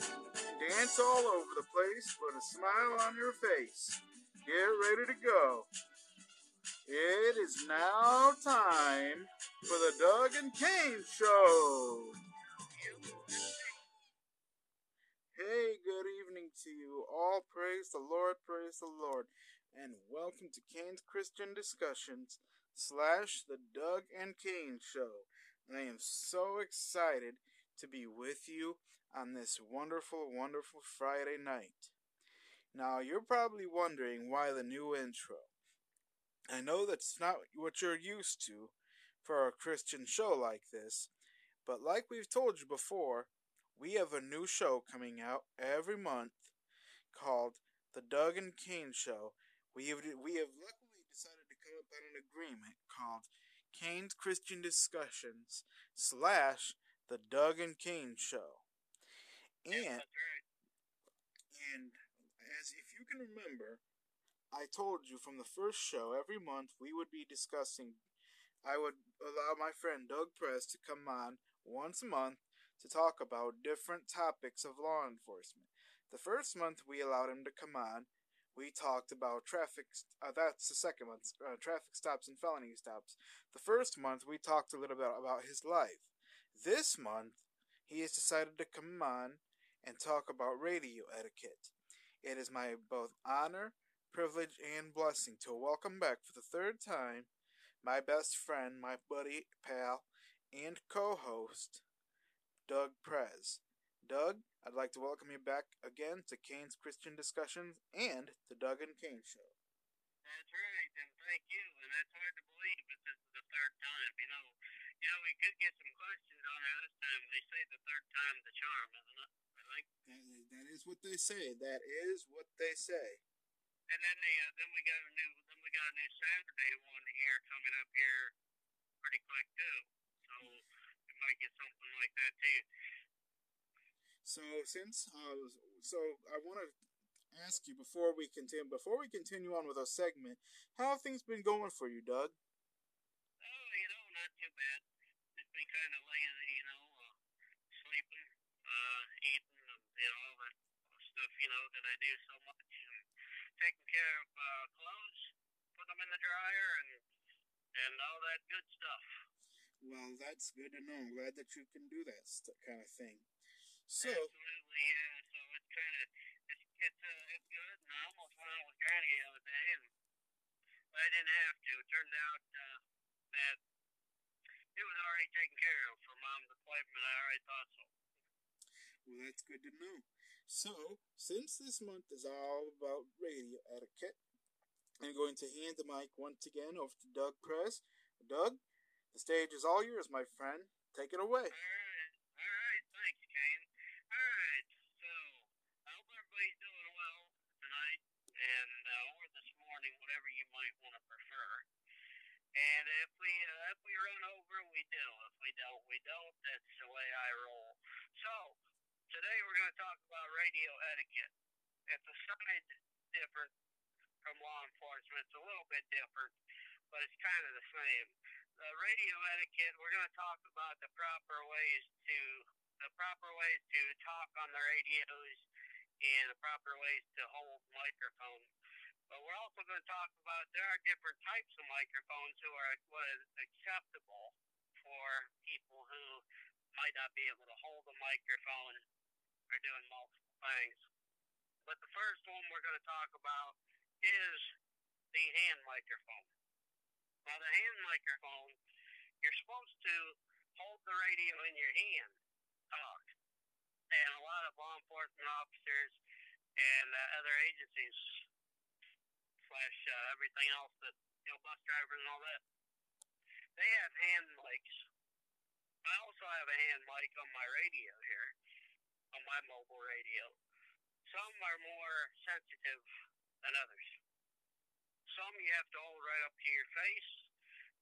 Ants all over the place, but a smile on your face. Get ready to go. It is now time for the Doug and Kane Show. Hey, good evening to you. All praise the Lord, praise the Lord, and welcome to Kane's Christian Discussions slash the Doug and Kane Show. I am so excited to be with you on this wonderful, wonderful Friday night. Now, you're probably wondering why the new intro. I know that's not what you're used to for a Christian show like this, but like we've told you before, we have a new show coming out every month called The Doug and Kane Show. We have, we have luckily decided to come up on an agreement called Kane's Christian Discussions slash The Doug and Kane Show. And, and as if you can remember, I told you from the first show, every month we would be discussing. I would allow my friend Doug Press to come on once a month to talk about different topics of law enforcement. The first month we allowed him to come on, we talked about traffic. Uh, that's the second month, uh, traffic stops and felony stops. The first month we talked a little bit about his life. This month he has decided to come on and talk about radio etiquette. It is my both honor, privilege, and blessing to welcome back for the third time my best friend, my buddy, pal, and co host, Doug Prez. Doug, I'd like to welcome you back again to Kane's Christian Discussions and the Doug and Kane Show. That's right, and thank you. And that's hard to believe, but this is the third time. You know, you know, we could get some questions on there this time. They say the third time's the charm, isn't it? I think. That, that is what they say. That is what they say. And then they, uh, then we got a new, then we got a new Saturday one here coming up here pretty quick too. So we might get something like that too. So since uh, so I want to ask you before we continue before we continue on with our segment, how have things been going for you, Doug? Oh, you know, not too bad. Kind of lazy, you know, uh, sleeping, uh, eating, and, you know, all that stuff, you know, that I do so much, and taking care of uh, clothes, put them in the dryer, and and all that good stuff. Well, that's good to know. I'm glad that you can do that kind of thing. So, Absolutely, yeah. So it's kind of it's it's uh, it's good. And I almost went out with Granny the other day, and but I didn't have to. It turned out uh, that it was already taken care of for Mom's appointment. I already thought so. well, that's good to know. So, since this month is all about radio etiquette, I'm going to hand the mic once again over to Doug Press. Doug, the stage is all yours, my friend. Take it away. All right, all right. Thanks, Kane. All right. So I hope everybody's doing well tonight, and uh, or this morning, whatever you might want to prefer. And if we uh, if we run over, we do. If we don't, we don't. That's the way I roll. So today we're going to talk about radio etiquette. It's a side different from law enforcement. It's a little bit different, but it's kind of the same. The radio etiquette. We're going to talk about the proper ways to the proper ways to talk on the radios and the proper ways to hold microphones. But we're also going to talk about there are different types of microphones who are what is acceptable for people who might not be able to hold a microphone or doing multiple things. But the first one we're going to talk about is the hand microphone. Now, the hand microphone, you're supposed to hold the radio in your hand, talk. And a lot of law enforcement officers and uh, other agencies, slash uh, everything else that, you know, bus drivers and all that, they have hand mics. I also have a hand mic on my radio here, on my mobile radio. Some are more sensitive than others. Some you have to hold right up to your face.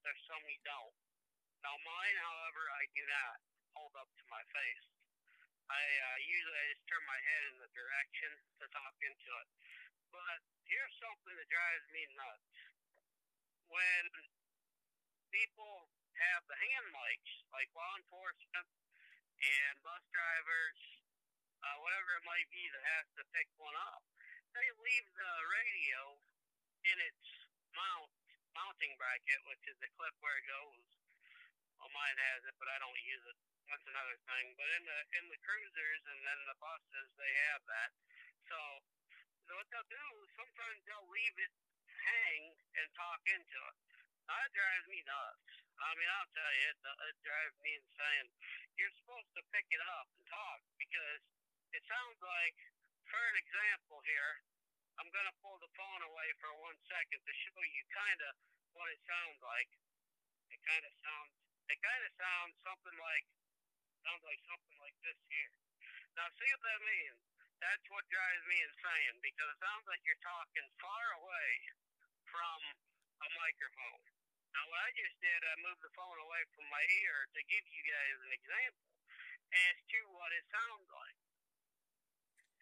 There's some you don't. Now mine, however, I do not hold up to my face. I uh, usually I just turn my head in the direction to talk into it. But here's something that drives me nuts. When people have the hand mics, like law enforcement and bus drivers uh, whatever it might be that has to pick one up. They leave the radio in its mount mounting bracket, which is the clip where it goes. Well, mine has it, but I don't use it. That's another thing. But in the in the cruisers and then the buses, they have that. So, so what they'll do sometimes they'll leave it hang and talk into it. That drives me nuts. I mean, I'll tell you, it, it drives me insane. You're supposed to pick it up and talk because it sounds like, for an example here, I'm going to pull the phone away for one second to show you kind of what it sounds like. It kind of sounds, it kind of sounds something like, sounds like something like this here. Now, see what that means? That's what drives me insane because it sounds like you're talking far away from a microphone. Now, what I just did, I moved the phone away from my ear to give you guys an example as to what it sounds like.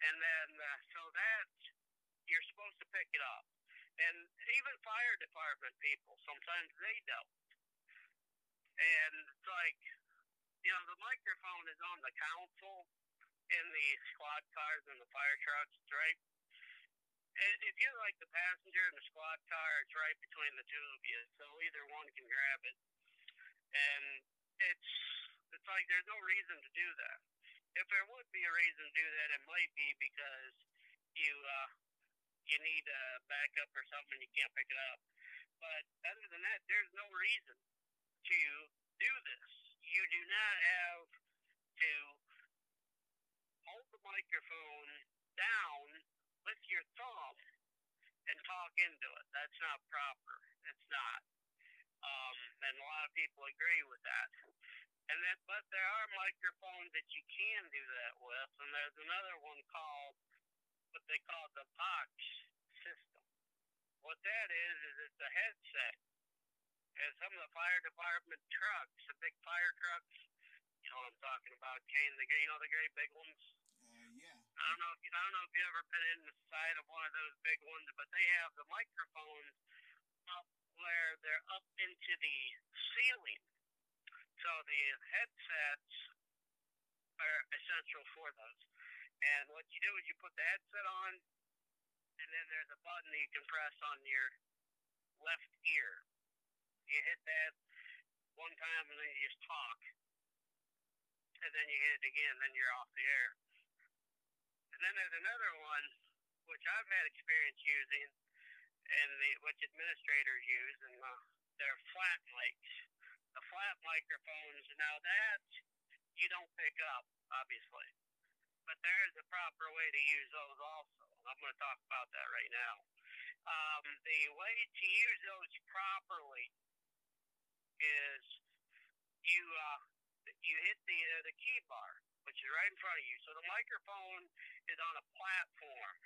And then, uh, so that's, you're supposed to pick it up. And even fire department people, sometimes they don't. And it's like, you know, the microphone is on the console in the squad cars and the fire trucks, right? If you're like the passenger in the squad car, it's right between the two of you, so either one can grab it. And it's it's like there's no reason to do that. If there would be a reason to do that, it might be because you uh, you need a backup or something, you can't pick it up. But other than that, there's no reason to do this. You do not have to hold the microphone down with your thumb and talk into it. That's not proper. It's not. Um, and a lot of people agree with that. And that, but there are microphones that you can do that with, and there's another one called what they call the Vox system. What that is is it's a headset. And some of the fire department trucks, the big fire trucks, you know what I'm talking about, Kane, the you know the great big ones. Uh, yeah. I don't know if you, I don't know if you ever been in the side of one of those big ones, but they have the microphones up where they're up into the ceiling. So the headsets are essential for those. And what you do is you put the headset on, and then there's a button that you can press on your left ear. You hit that one time, and then you just talk. And then you hit it again, then you're off the air. And then there's another one, which I've had experience using, and the, which administrators use, and uh, they're flat mics. The flat microphones, now that you don't pick up, obviously. But there is a proper way to use those also. I'm going to talk about that right now. Um, the way to use those properly is you uh, you hit the uh, the key bar, which is right in front of you. So the microphone is on a platform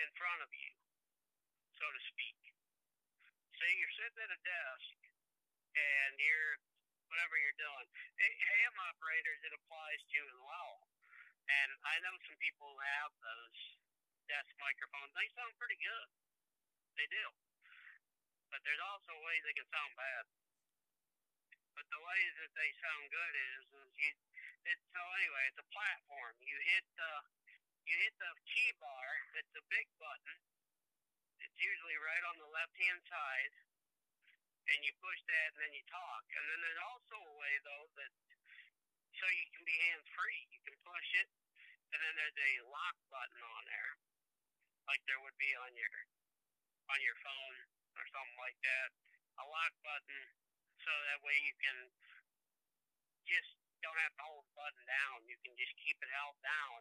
in front of you, so to speak. Say you're sitting at a desk and you're whatever you're doing. Ham operators it applies to as well. And I know some people who have those desk microphones. They sound pretty good. They do. But there's also ways they can sound bad. But the ways that they sound good is, is you. It's, so anyway, it's a platform. You hit the you hit the key bar. It's a big button. It's usually right on the left hand side, and you push that, and then you talk. And then there's also a way though that so you can be hands free. You can push it, and then there's a lock button on there, like there would be on your on your phone or something like that. A lock button, so that way you can just don't have to hold the button down. You can just keep it held down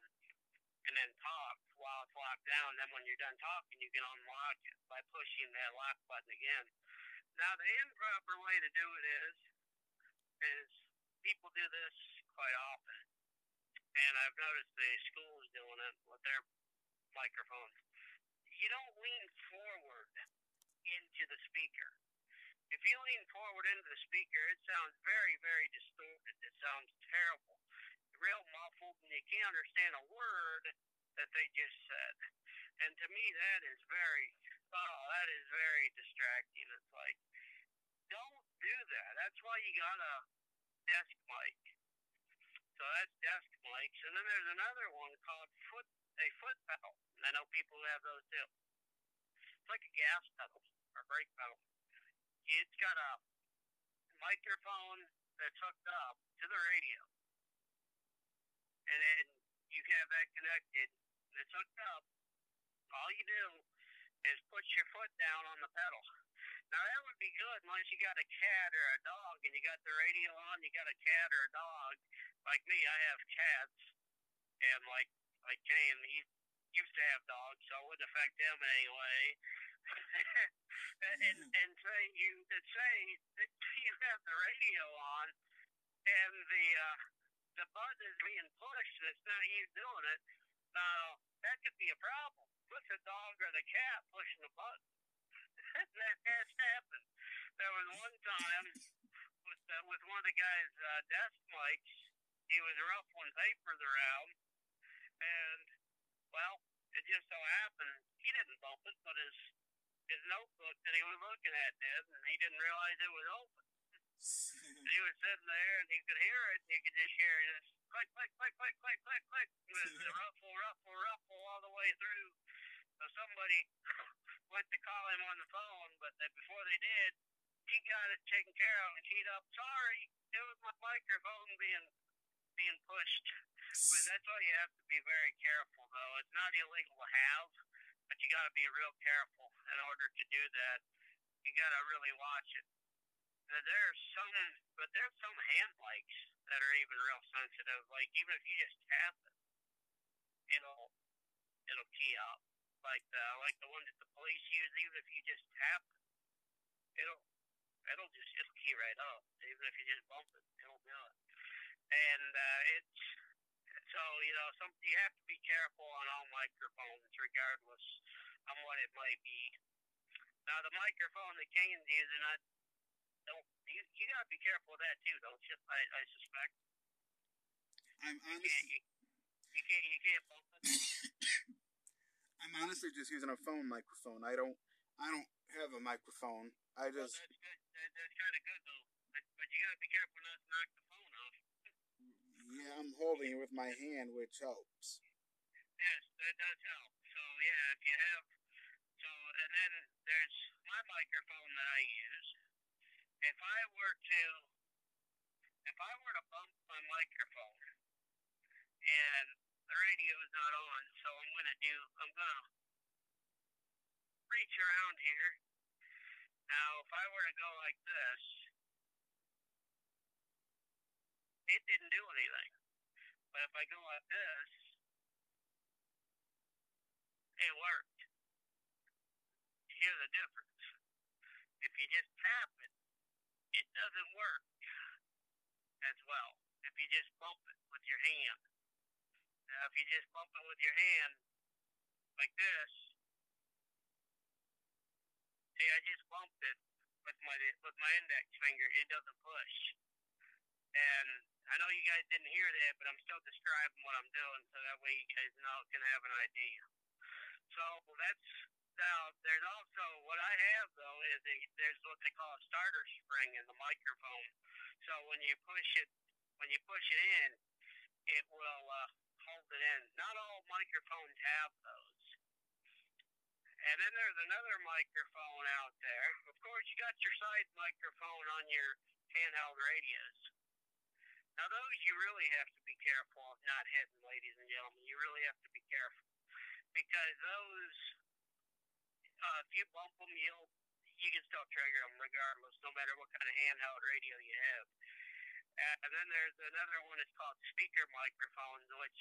and then talk while it's locked down. Then when you're done talking, you can unlock it by pushing that lock button again. Now the improper way to do it is is people do this quite often, and I've noticed the schools doing it with their microphones. You don't lean forward into the speaker. If you lean forward into the speaker, it sounds very, very distorted. It sounds terrible, real muffled, and you can't understand a word that they just said. And to me, that is very, oh, that is very distracting. It's like, don't do that. That's why you got a desk mic. So that's desk mics. And then there's another one called foot a foot pedal. And I know people who have those too. It's like a gas pedal or brake pedal. It's got a microphone that's hooked up to the radio. And then you have that connected it's hooked up. All you do is put your foot down on the pedal. Now that would be good unless you got a cat or a dog and you got the radio on, you got a cat or a dog. Like me, I have cats and like like Kane, he used to have dogs, so it wouldn't affect him in any way. and and say you and say that you have the radio on and the uh, the button is being pushed and it's not you doing it. Now that could be a problem. With the dog or the cat pushing the button. that has happened. There was one time with uh, with one of the guys' uh, desk mics. He was ruffling papers around, and well, it just so happened he didn't bump it, but his his notebook that he was looking at did, and he didn't realize it was open. he was sitting there, and he could hear it. And you could just hear this click, click, click, click, click, click, click, with the ruffle, ruffle, ruffle all the way through. So somebody went to call him on the phone, but then before they did, he got it taken care of and keyed up. Sorry, it was my microphone being being pushed. But that's why you have to be very careful, though. It's not illegal to have, but you got to be real careful in order to do that. You got to really watch it. Now, there's some, but there's some hand mics that are even real sensitive. Like even if you just tap it, it'll it'll key up. Like the like the one that the police use. Even if you just tap it, it'll it'll just it'll key right up. Even if you just bump it, it'll do it. And uh, it's so you know some you have to be careful on all microphones, regardless on what it might be. Now the microphone that Kane's using, I don't you, you gotta be careful with that too, don't you? I, I suspect. I'm You can't, honestly, you, can't you can't. I'm honestly just using a phone microphone. I don't, I don't have a microphone. I Well, just, that's good. That, that's kind of good though. But, but you gotta be careful not to knock the phone. Yeah, I'm holding it with my hand, which helps. Yes, that does help. So yeah, if you have so and then there's my microphone that I use. If I were to if I were to bump my microphone and the radio is not on, so I'm gonna do I'm gonna reach around here. Now if I were to go like this, it didn't do anything. But if I go like this, it worked. You hear the difference. If you just tap it, it doesn't work as well. If you just bump it with your hand. Now, if you just bump it with your hand like this, see, I just bumped it with my with my index finger. It doesn't push. And I know you guys didn't hear that, but I'm still describing what I'm doing, so that way you guys know can have an idea. So that's now. There's also what I have though is a, there's what they call a starter spring in the microphone. So when you push it, when you push it in, it will uh, hold it in. Not all microphones have those. And then there's another microphone out there. Of course, you got your side microphone on your handheld radios. Now those you really have to be careful of not hitting, ladies and gentlemen. You really have to be careful because those, uh, if you bump them, you'll you can still trigger them regardless, no matter what kind of handheld radio you have. Uh, and then there's another one. It's called speaker microphones, which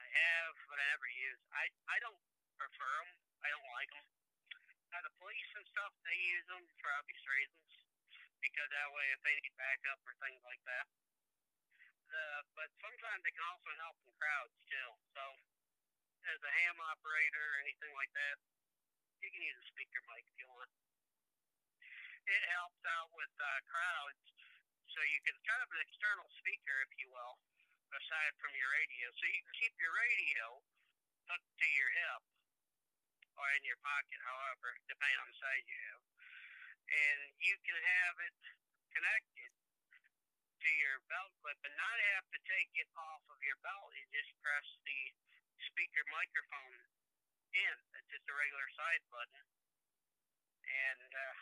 I have but I never use. I I don't prefer them. I don't like them. Now the police and stuff they use them for obvious reasons because that way if they need backup or things like that. The, but sometimes it can also help in crowds too. So as a ham operator or anything like that, you can use a speaker mic if you want. It helps out with uh, crowds, so you can kind of an external speaker, if you will, aside from your radio. So you can keep your radio hooked to your hip or in your pocket, however, depending on the size you have, and you can have it connected to your belt clip and not have to take it off of your belt. You just press the speaker microphone in. It's just a regular side button. And uh,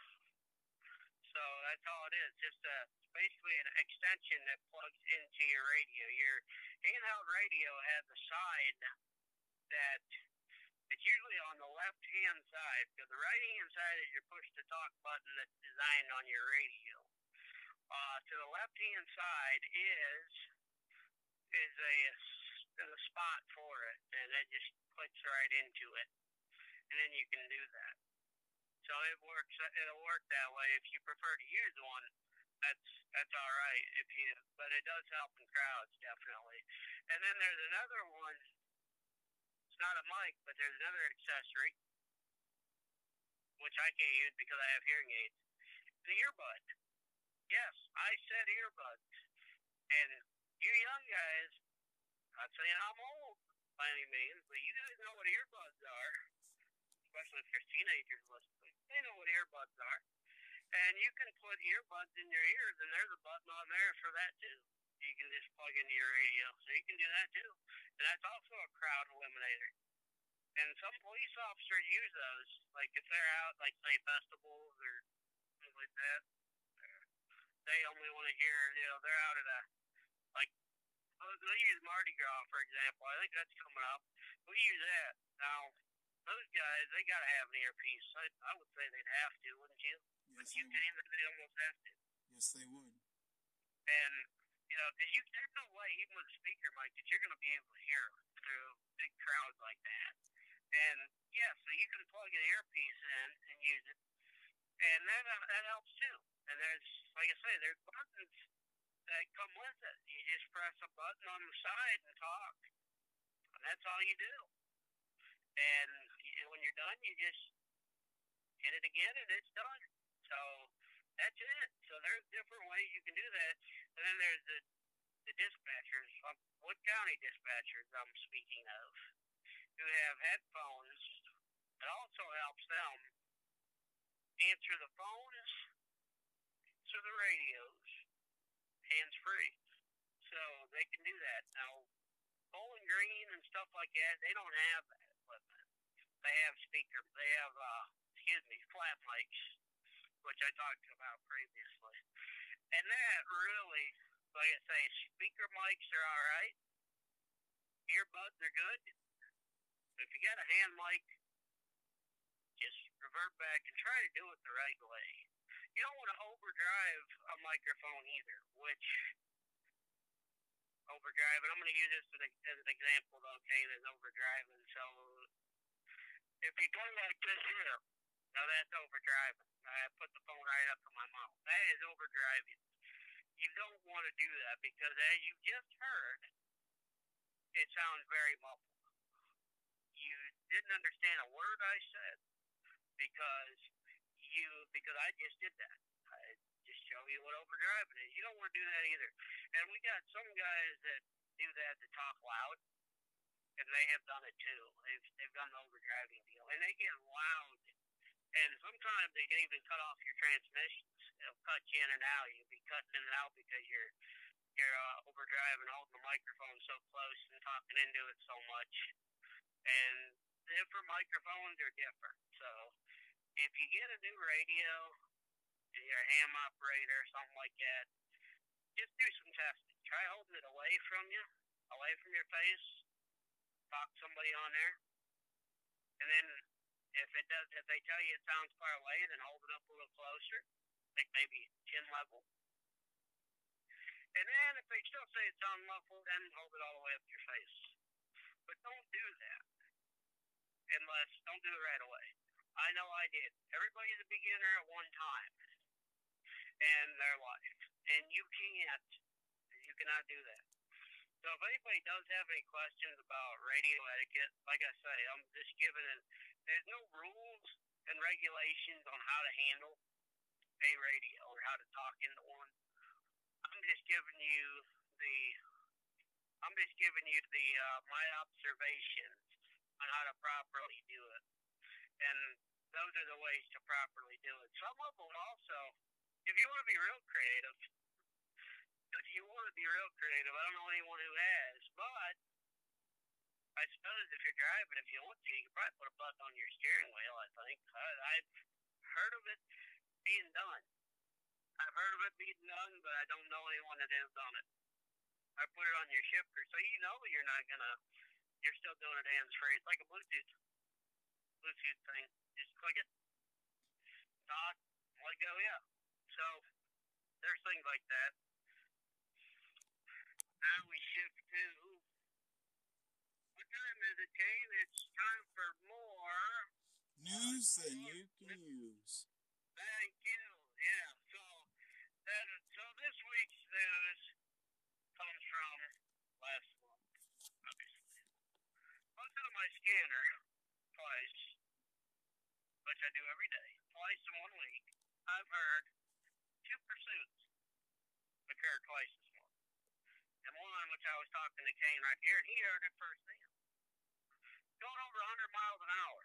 so that's all it is. Just a, basically an extension that plugs into your radio. Your handheld radio has a side that it's usually on the left hand side because the right hand side is your push to talk button that's designed on your radio. Uh, to the left hand side is is a, a spot for it, and it just clicks right into it, and then you can do that. So it works. It'll work that way. If you prefer to use one, that's that's all right. If you, but it does help in crowds definitely. And then there's another one. It's not a mic, but there's another accessory, which I can't use because I have hearing aids. The earbud. Yes, I said earbuds. And you young guys, I'm not saying I'm old by any means, but you guys know what earbuds are, especially if there's teenagers listening. They know what earbuds are. And you can put earbuds in your ears, and there's a button on there for that too. You can just plug into your radio, so you can do that too. And that's also a crowd eliminator. And some police officers use those, like if they're out, like say festivals or things like that. They only want to hear, you know, they're out at a like oh, they use Mardi Gras for example. I think that's coming up. We use that now. Those guys, they gotta have an earpiece. I, I would say they'd have to, wouldn't you? Yes, you they would. they almost have to. Yes, they would. And you know, 'cause you there's no way even with a speaker mic that you're gonna be able to hear through big crowds like that. And yeah, so you can plug an earpiece in and use it, and that uh, that helps too. And there's like I say, there's buttons that come with it. You just press a button on the side and talk, and that's all you do. And you, when you're done, you just hit it again, and it's done. So that's it. So there's different ways you can do that. And then there's the the dispatchers, um, Wood County dispatchers I'm speaking of, who have headphones. It also helps them answer the phones, answer the radios, hands free. So they can do that. Now, Bowling Green and stuff like that, they don't have that equipment. They have speaker, they have, uh, excuse me, flat mics, which I talked about previously. And that really, like I say, speaker mics are all right. Earbuds are good. If you got a hand mic, just revert back and try to do it the right way. You don't want to overdrive a microphone either, which overdrive, and I'm going to use this as, an example, though, Kane is overdriving. So if you go like this here, now that's overdriving. I put the phone right up to my mouth. That is overdriving. You don't want to do that because, as you just heard, it sounds very muffled. You didn't understand a word I said because you because I just did that. I just show you what overdriving is. You don't want to do that either. And we got some guys that do that to talk loud, and they have done it too. They've they've done the overdriving deal, and they get loud. And sometimes they can even cut off your transmissions. It'll cut you in and out. You'll be cutting in and out because you're you're uh, overdriving, holding the microphone so close and talking into it so much. And different microphones are different. So if you get a new radio, you're a ham operator something like that, just do some testing. Try holding it away from you, away from your face. Talk to somebody on there, and then if it does, if they tell you it sounds far away, then hold it up a little closer, like maybe chin level. And then if they still say it sounds muffled, then hold it all the way up to your face. But don't do that unless don't do it right away. I know I did. Everybody's a beginner at one time in their life, and you can't, you cannot do that. So if anybody does have any questions about radio etiquette, like I say, I'm just giving it. There's no rules and regulations on how to handle a radio or how to talk into one. I'm just giving you the. I'm just giving you the uh, my observations on how to properly do it, and those are the ways to properly do it. Some of them also, if you want to be real creative, if you want to be real creative, I don't know anyone who has, but I suppose if you're driving, if you want to, you could probably put a buck on your steering wheel. I think I, I've heard of it being done. I've heard of it being done, but I don't know anyone that has done it. I put it on your shifter, so you know you're not gonna. You're still doing it hands free. It's like a Bluetooth Bluetooth thing. Just click it, talk, let go. Yeah. So there's things like that. Now we shift to what time is it, Kane? It's time for more. News that you can use. Thank you. Yeah. So that so this week's news comes from last month, obviously. Looked at my scanner twice, which I do every day, twice in one week. I've heard two pursuits occur twice this month. And one, which I was talking to Kane right here, and he heard it firsthand. Going over 100 miles an hour.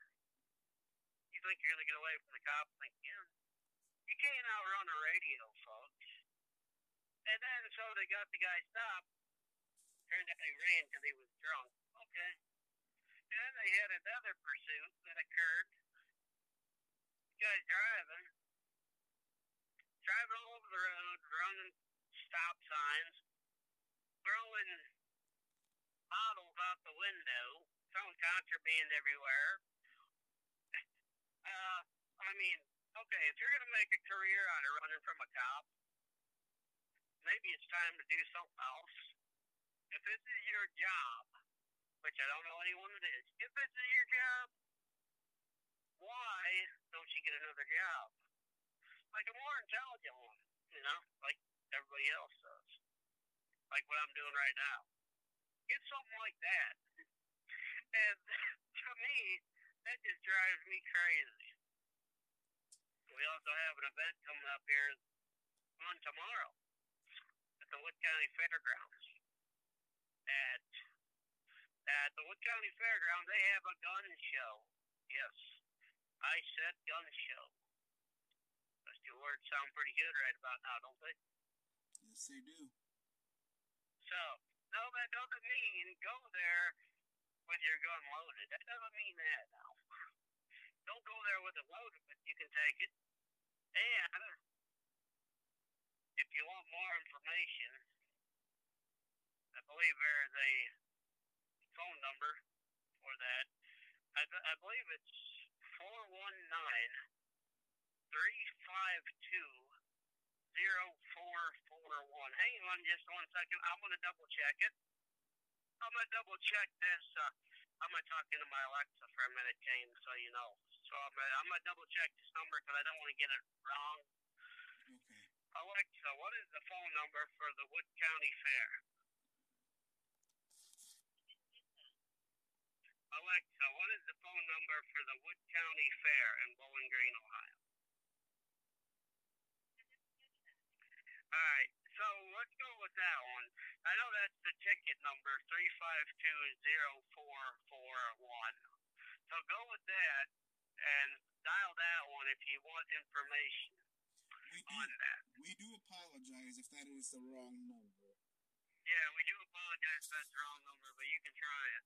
You think you're going to get away from the cops? Think, yeah. You can't outrun a radio, folks. And then, so they got the guy stopped. Turned out he ran because he was drunk. Okay. Then they had another pursuit that occurred. The guy's driving, driving all over the road, running stop signs, throwing bottles out the window, throwing contraband everywhere. Uh, I mean, okay, if you're gonna make a career out of running from a cop, maybe it's time to do something else. If this is your job, which I don't know anyone that is, if this is your job, why don't you get another job? Like a more intelligent one, you know, like everybody else does. Like what I'm doing right now. Get something like that. And to me, that just drives me crazy. We also have an event coming up here on tomorrow at the Wood County Fairgrounds. At the Wood County Fairgrounds, they have a gun show. Yes, I said gun show. Those two words sound pretty good right about now, don't they? Yes, they do. So, no, that doesn't mean go there with your gun loaded. That doesn't mean that now. Don't go there with it loaded, but you can take it. And if you want more information, I believe there is a phone number for that. I, I believe it's 419 352 0441. Hang on just one second. I'm going to double check it. I'm going to double check this. Uh, I'm going to talk into my Alexa for a minute, Kane, so you know. So I'm going I'm going to double check this number because I don't want to get it wrong. Okay. Alexa, what is the phone number for the Wood County Fair? Alexa, what is the phone number for the Wood County Fair in Bowling Green, Ohio? All right, so let's go with that one. I know that's the ticket number, 3520441. So go with that and dial that one if you want information We do, on that. we do apologize if that is the wrong number. Yeah, we do apologize if that's the wrong number, but you can try it.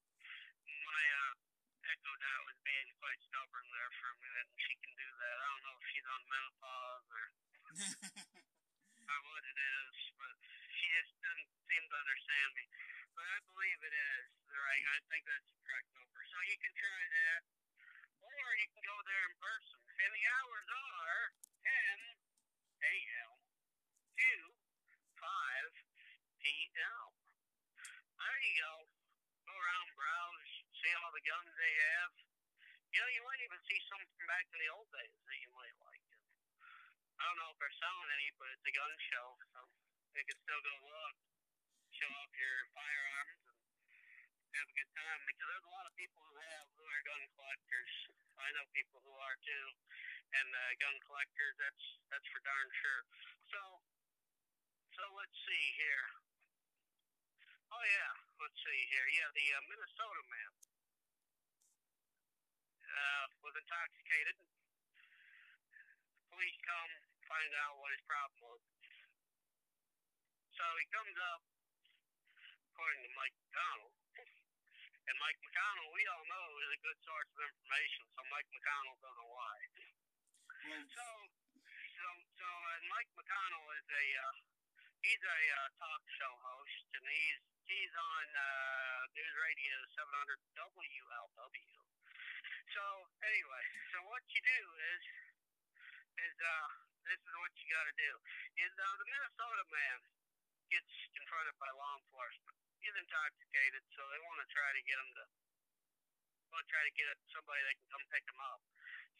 My uh, Echo Dot was being quite stubborn there for a minute, and she can do that. I don't know if she's on menopause or, or what it is, but she just doesn't seem to understand me. But I believe it is the right. I think that's the correct number. So you can try that, or you can go there in person. And the hours are 10 a.m. to 5 p.m. There you go. Go around, browse, see all the guns they have. You know, you might even see some back to the old days that you might like. I don't know if they're selling any, but it's a gun show, so you can still go look, show off your firearms, and have a good time. Because there's a lot of people who have who are gun collectors. I know people who are too, and uh, gun collectors. That's that's for darn sure. So, so let's see here. Oh yeah, let's see here. Yeah, the uh, Minnesota man uh, was intoxicated. Police come find out what his problem was. So he comes up, according to Mike McConnell. And Mike McConnell, we all know, is a good source of information, so Mike McConnell doesn't lie. So, so, so, and Mike McConnell is a, uh, he's a uh, talk show host, and he's he's on uh, News Radio 700 WLW. So, anyway, so what you do is, is uh, this is what you got to do. Is uh, the Minnesota man gets confronted by law enforcement. He's intoxicated, so they want to try to get him to, want to try to get somebody that can come pick him up.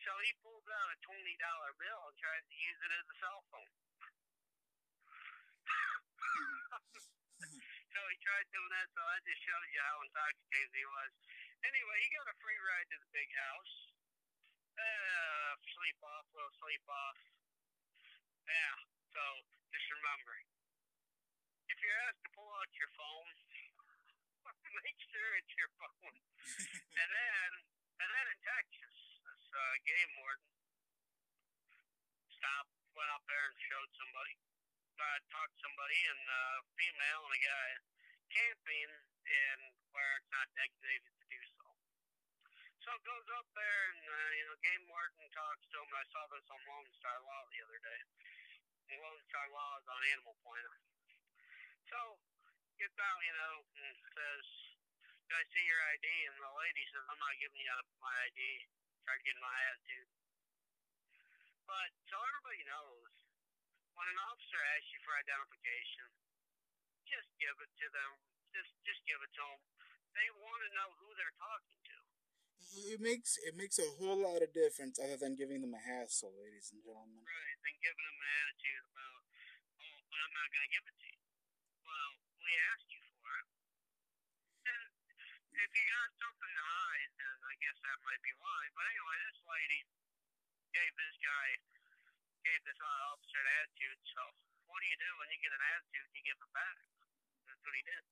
So he pulls out a twenty dollar bill and tries to use it as a cell phone. so he tried doing that, so that just shows you how intoxicated he was. Anyway, he got a free ride to the big house. Uh, sleep off, little sleep off. Yeah, so just remember, if you're asked to pull out your phone, make sure it's your phone. and then, and then in Texas, this uh, game warden stopped, went up there and showed somebody, uh, talked to somebody, and uh, female and a guy camping in where it's not designated to so. Goes up there, and uh, you know, game warden talks to him. I saw this on Lone Star Law the other day. Lone Star Law is on Animal Planet. So gets out, you know, and says, "Can I see your ID?" And the lady says, "I'm not giving you my ID." Start getting my attitude. But so everybody knows, when an officer asks you for identification, just give it to them. Just just give it to them. They want to know who they're talking to. It makes it makes a whole lot of difference other than giving them a hassle, ladies and gentlemen. Right, than giving them an attitude about, oh, I'm not going to give it to you. Well, we asked you for it. And if you got something to hide, then I guess that might be why. But anyway, this lady gave this guy, gave this officer an attitude. So what do you do when you get an attitude? You give it back. That's what he did.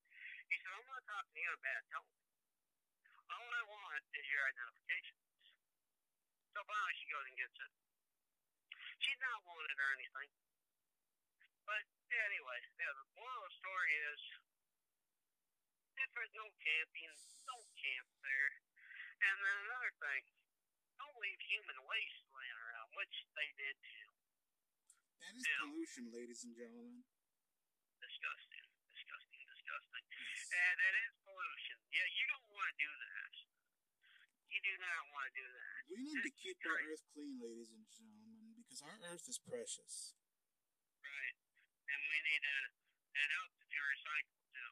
He said, I'm not talking to you in a bad tone. All I want is your identification. So finally she goes and gets it. She's not wanted or anything. But anyway, yeah, the moral of the story is if there's no camping, don't camp there. And then another thing, don't leave human waste laying around, which they did too. That is Yeah. pollution, ladies and gentlemen. Disgusting, disgusting, disgusting. Yes. And it is. Yeah, you don't want to do that. You do not want to do that. We need to It's keep our earth clean, ladies and gentlemen, because our earth is precious. Right. And we need to, it helps if you recycle too.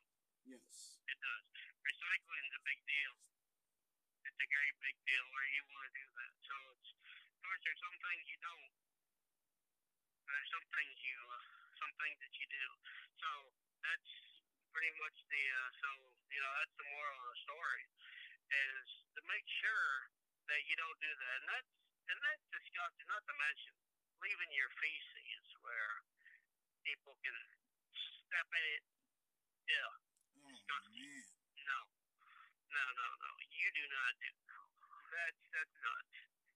Yes. It does. Recycling is a big deal. It's a great big deal where you want to do that. So it's, of course, there's some things you don't. There's some things you, uh, some things that you do. So that's pretty much the, uh, so, you know, that's the moral of the story is to make sure that you don't do that. And that's, and that's disgusting, not to mention leaving your feces where people can step in it. Yeah. Oh man. No, no, no, no. You do not do. That's that's nuts.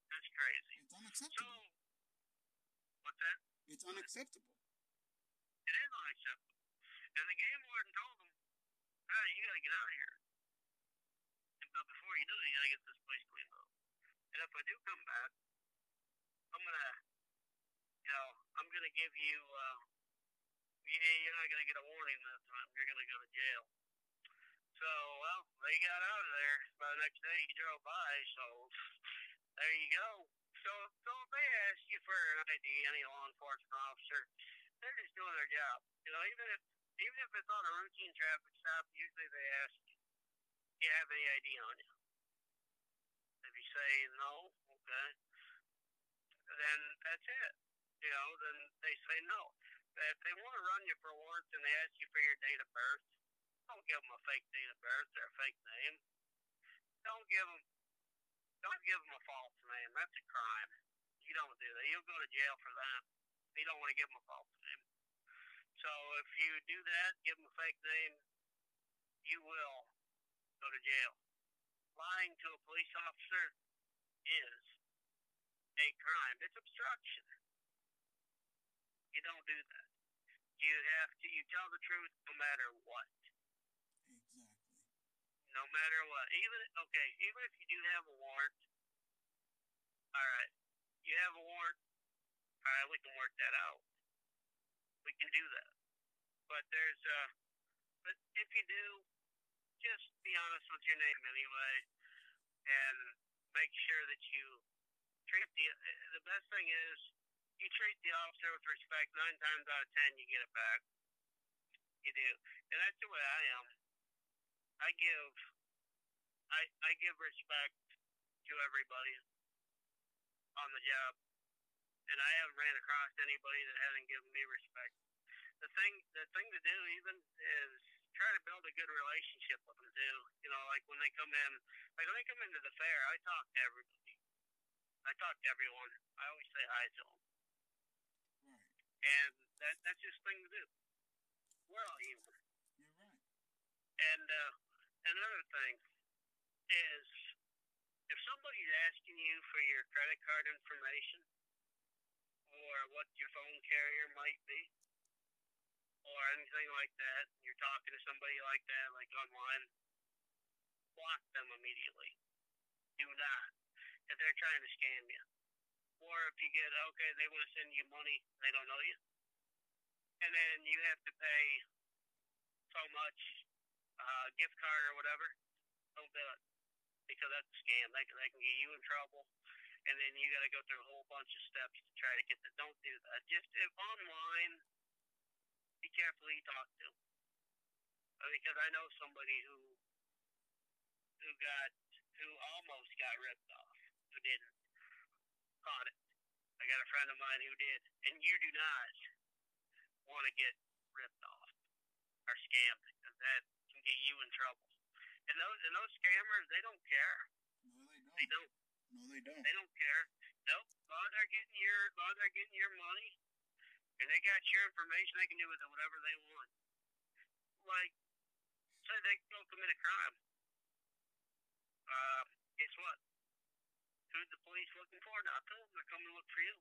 That's crazy. It's So, unacceptable. what's that? It's unacceptable. It is unacceptable. And the game warden told him, "Hey, you got to get out of here." And, but before you do, you got to get this place cleaned up. And if I do come back, I'm gonna, you know, I'm gonna give you. uh yeah, you're not gonna get a warning this time. You're gonna go to jail. So, well, they got out of there. By the next day, he drove by. So, there you go. So, so if they ask you for an ID, any law enforcement officer, they're just doing their job. You know, even if even if it's on a routine traffic stop, usually they ask, "Do you have any ID on you?" If you say no, okay, then that's it. You know, then they say no. If they want to run you for warrants and they ask you for your date of birth, don't give them a fake date of birth or a fake name. Don't give them, don't give them a false name. That's a crime. You don't do that. You'll go to jail for that. You don't want to give them a false name. So if you do that, give them a fake name, you will go to jail. Lying to a police officer is a crime. It's obstruction. You don't do that. you have to you tell the truth no matter what. Exactly. No matter what. Even okay, even if you do have a warrant. All right, you have a warrant. All right, we can work that out. We can do that. But there's uh, but if you do, just be honest with your name anyway, and make sure that you treat the the best thing is you treat the officer with respect. Nine times out of ten, you get it back. You do, and that's the way I am. I give, I I give respect to everybody on the job, and I haven't ran across anybody that hasn't given me respect. The thing, the thing to do even is try to build a good relationship with them too. You know, like when they come in, like when they come into the fair, I talk to everybody. I talk to everyone. I always say hi to them, Right. and that that's just thing to do. We're all human. You're right. And uh, another thing is, if somebody's asking you for your credit card information or what your phone carrier might be, or anything like that, you're talking to somebody like that, like online, block them immediately. Do not. If they're trying to scam you. Or if you get, okay, they want to send you money, they don't know you. And then you have to pay so much uh, gift card or whatever, don't do it because that's a scam. They, they can get you in trouble, and then you got to go through a whole bunch of steps to try to get that. Don't do that. Just if online, be careful who you talk to, Uh, because I know somebody who who got who almost got ripped off, who didn't caught it. I got a friend of mine who did, and you do not want to get ripped off or scammed because that can get you in trouble. And those and those scammers, they don't care. No, they They don't. don't. No, they don't. They don't care. Nope. As long as they're getting your, as long as they're getting your money, and they got your information, they can do with it whatever they want. Like, say they go commit a crime. Uh, guess what? Who's the police looking for? Not them. They're coming to look for you.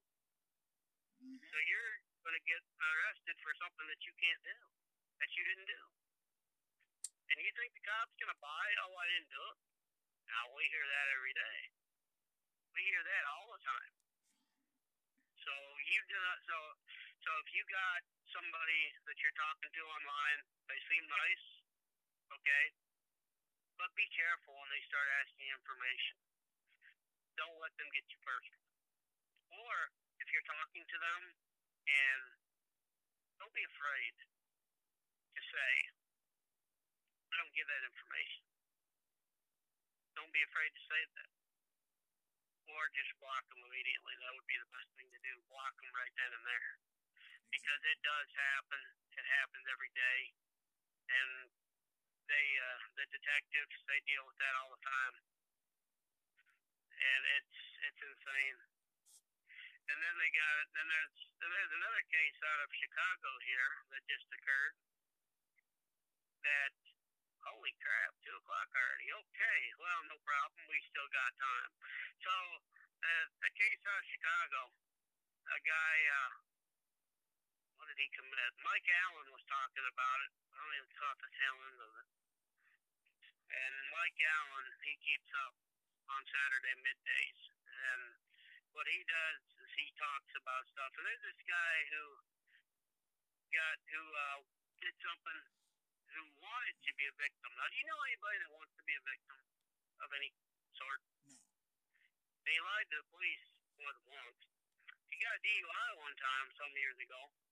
hmm So you're going to get arrested for something that you can't do, that you didn't do. And you think the cop's going to buy, oh, I didn't do it? Now, we hear that every day. We hear that all the time. So you do not, so, so if you got somebody that you're talking to online, they seem nice, okay? But be careful when they start asking information. Don't let them get you personal. Or if you're talking to them and don't be afraid to say, I don't give that information. Don't be afraid to say that. Or just block them immediately. That would be the best thing to do. Block them right then and there. Because it does happen. It happens every day. And they, uh, the detectives, they deal with that all the time. And it's, it's insane. And then they got then there's then there's another case out of Chicago here that just occurred. That holy crap, two o'clock already. Okay, well no problem, we still got time. So uh, a case out of Chicago, a guy. uh What did he commit? Mike Allen was talking about it. I don't even caught the tail end of it. And Mike Allen, he keeps up on Saturday middays, and what he does is he talks about stuff. And there's this guy who got who uh, did something who wanted to be a victim. Now, do you know anybody that wants to be a victim of any sort? No. He lied to the police more than once. He got a DUI one time some years ago,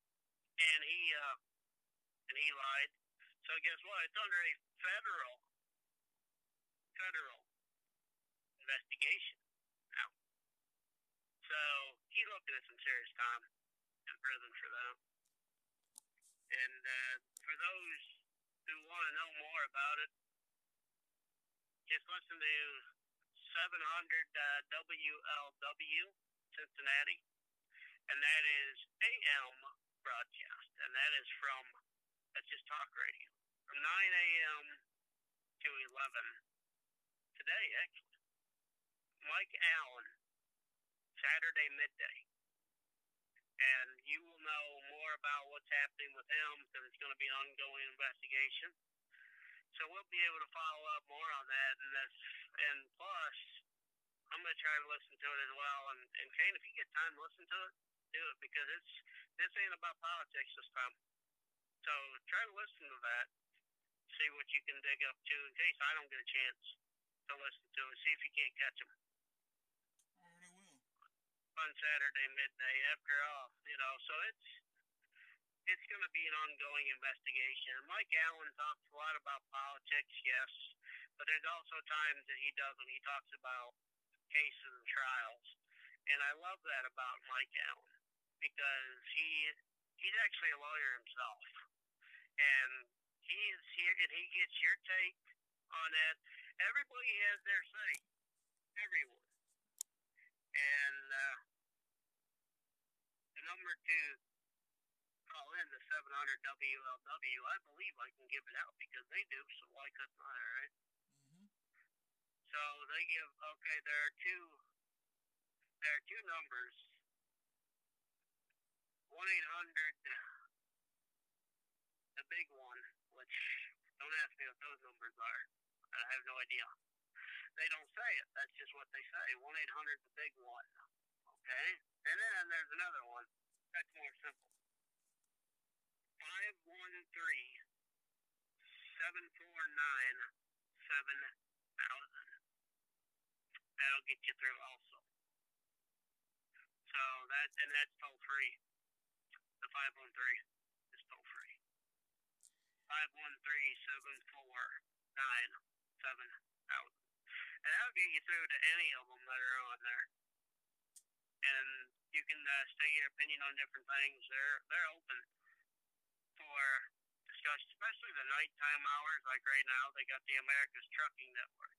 and he uh, and he lied. So guess what? It's under a federal federal investigation now. So he's looking at some serious time in prison for that. And uh, for those who want to know more about it, just listen to 700 uh, WLW Cincinnati, and that is AM broadcast, and that is from that's just talk radio from 9 a.m. to 11 today, actually. Mike Allen, Saturday midday. and you will know more about what's happening with him because it's going to be an ongoing investigation. So we'll be able to follow up more on that, and this, and plus, I'm going to try to listen to it as well. And, and Kane, if you get time, listen to it, do it because it's this ain't about politics this time. So try to listen to that, see what you can dig up to in case I don't get a chance to listen to it. See if you can't catch them All right, I will. on Saturday midday after off, you know. So it's it's going to be an ongoing investigation. Mike Allen talks a lot about politics, yes, but there's also times that he doesn't. He talks about cases and trials, and I love that about Mike Allen because he he's actually a lawyer himself, and he's here and he gets your take on that. Everybody has their say, everyone, and. uh the number to call in the 700 WLW. I believe I can give it out because they do, so why couldn't I, right? Mm-hmm. So they give, okay, there are two, there are two numbers. 1 800, the big one, which don't ask me what those numbers are. I have no idea. They don't say it. That's just what they say. 1 800, the big one. Okay? And then there's another one. That's more simple. 513 749 7000. That'll get you through also. So that, and that's toll free. The 513 is toll free. 513 749 7000. And that'll get you through to any of them that are on there and you can uh, state your opinion on different things. They're they're open for discussion, especially the nighttime hours. Like right now, they got the America's Trucking Network,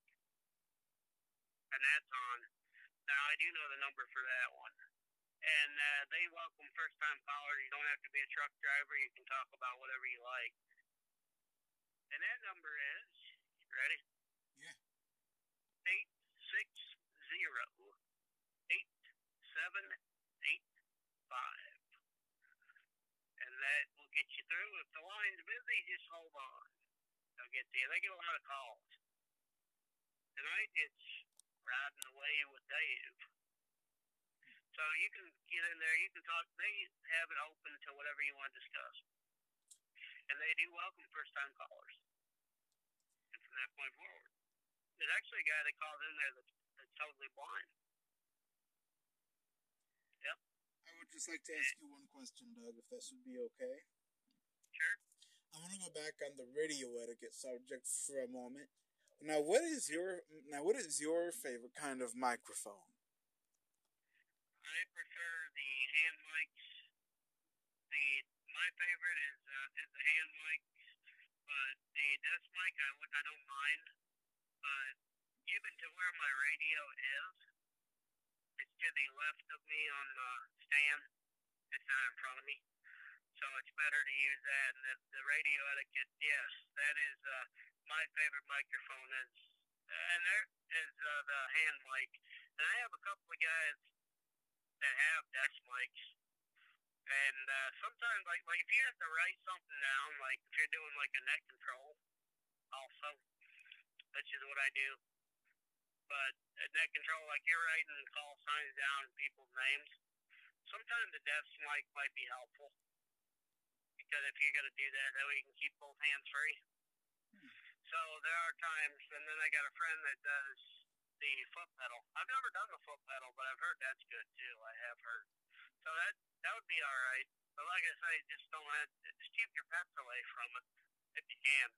and that's on. Now I do know the number for that one, and uh, they welcome first-time callers. You don't have to be a truck driver. You can talk about whatever you like. And that number is ready? Yeah. Eight six zero seven eight five. And that will get you through. If the line's busy, just hold on. They'll get to you. They get a lot of calls. Tonight it's riding away with Dave. So you can get in there, you can talk they have it open to whatever you want to discuss. And they do welcome first time callers. And from that point forward. There's actually a guy that calls in there that's, that's totally blind. Yep. I would just like to ask you one question, Doug, if this would be okay. Sure. I want to go back on the radio etiquette subject for a moment. Now, what is your now? What is your favorite kind of microphone? I prefer the hand mics. The my favorite is uh, is the hand mic, but the desk mic I I don't mind. But given to where my radio is, it's to the left of me on the stand. It's not in front of me, so it's better to use that. And the, the radio etiquette, yes, that is uh, my favorite microphone is, and there is uh, the hand mic. And I have a couple of guys that have desk mics. And uh, sometimes, like, like if you have to write something down, like if you're doing like a net control, also, which is what I do. But at net control, like you're writing call signs down and people's names, sometimes the desk mic might be helpful. Because if you're gonna do that, that way you can keep both hands free. So there are times, and then I got a friend that does the foot pedal. I've never done the foot pedal, but I've heard that's good too. I have heard. So that that would be all right. But like I say, just don't let just keep your pets away from it if you can.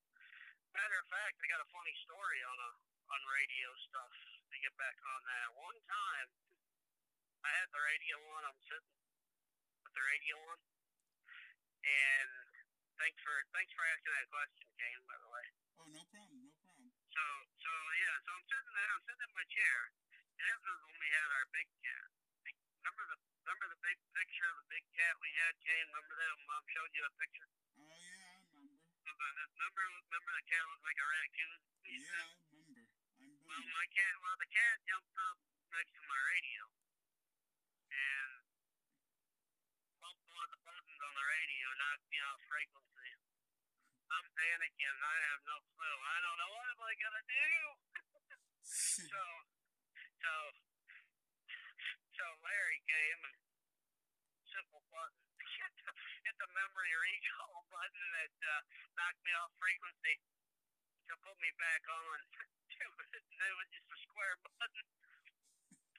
Matter of fact, I got a funny story on a on radio stuff to get back on that. One time, I had the radio on. I'm sitting with the radio on, and thanks for thanks for asking that question, Kane. By the way. Oh, no problem. So so yeah, so I'm sitting there, I'm sitting in my chair, and this was when we had our big cat. Remember the remember the big picture of the big cat we had, Kane? Remember that? when Mom showed you a picture. Oh yeah, I remember. Remember, remember, remember the cat looked like a raccoon? Yeah, I remember. I Well, my cat, well, the cat jumped up next to my radio, and bump one of the buttons on the radio, knock me off frequency. I'm panicking. I have no clue. I don't know what am I gonna do. so, so, so Larry came and simple button. Hit the, hit the memory recall button that uh, knocked me off frequency to put me back on. it was just a square button.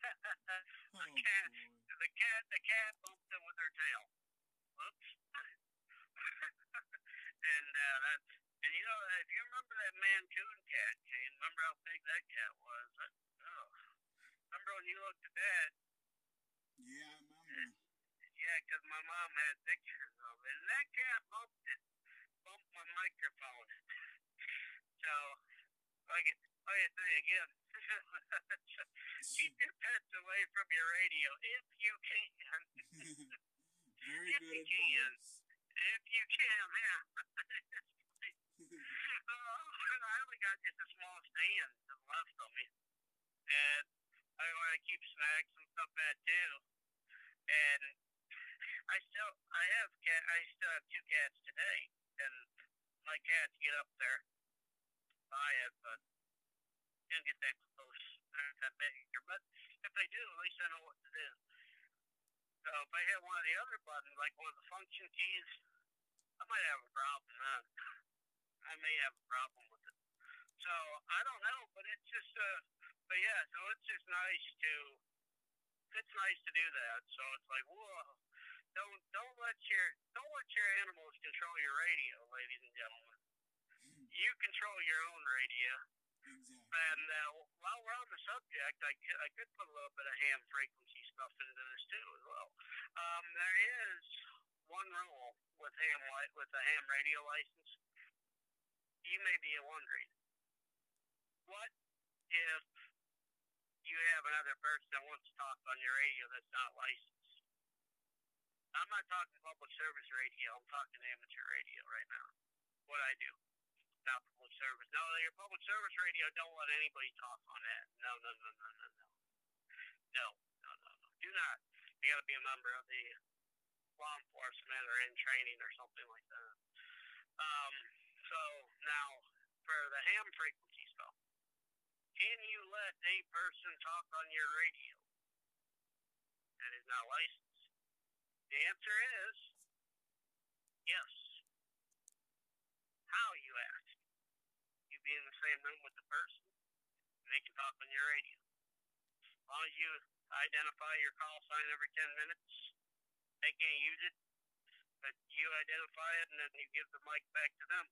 oh, the cat, boy. the cat, the cat bumped it with her tail. Whoops. And uh, that, and you know, if you remember that Maine Coon cat, Kane, remember how big that cat was? That, oh, remember when you looked at that? Yeah, I remember. Yeah, 'cause my mom had pictures of it, and that cat bumped it, bumped my microphone. so, like, like I say again, keep your pets away from your radio if you can. Very If good you can. If you can, yeah. Uh, and I only got just a small stand left of me. And I want to keep snacks and stuff that too. And I still, I have cat, I still have two cats today. And my cats get up there by it, but didn't get that close. They're not that big. But if they do, at least I know what to do. So if I hit one of the other buttons, like one of the function keys, I might have a problem then. I may have a problem with it. So I don't know, but it's just uh but yeah, so it's just nice to it's nice to do that. So it's like, whoa. Don't don't let your don't let your animals control your radio, ladies and gentlemen. You control your own radio. Exactly. And uh, while we're on the subject, I could, I could put a little bit of ham frequency stuff into this too as well. Um, there is one rule with ham with a ham radio license. You may be wondering, what if you have another person that wants to talk on your radio that's not licensed? I'm not talking public service radio. I'm talking amateur radio right now. What I do not public service. No, your public service radio don't let anybody talk on that. No, no, no, no, no, no. No, no, no, no. Do not. You got to be a member of the law enforcement or in training or something like that. Um, so now for the ham frequency stuff, can you let a person talk on your radio that is not licensed? The answer is yes. How you ask? Be in the same room with the person, they can talk on your radio. As long as you identify your call sign every 10 minutes, they can't use it, but you identify it and then you give the mic back to them,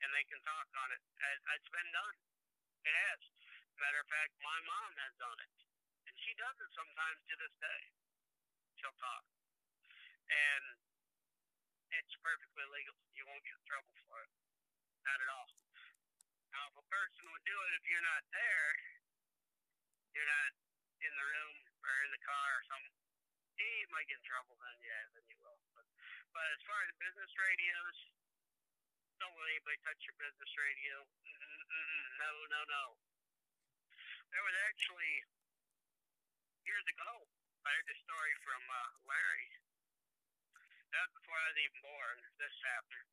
and they can talk on it. It's been done. It has. Matter of fact, my mom has done it, and she does it sometimes to this day. She'll talk, and it's perfectly legal. You won't get in trouble for it. Not at all. Now, if a person would do it if you're not there, you're not in the room or in the car or something, you might get in trouble then, yeah, then you will. But, but as far as business radios, don't let anybody touch your business radio. Mm-mm-mm. No, no, no. There was actually, years ago, I heard this story from uh, Larry. That was before I was even born. This happened.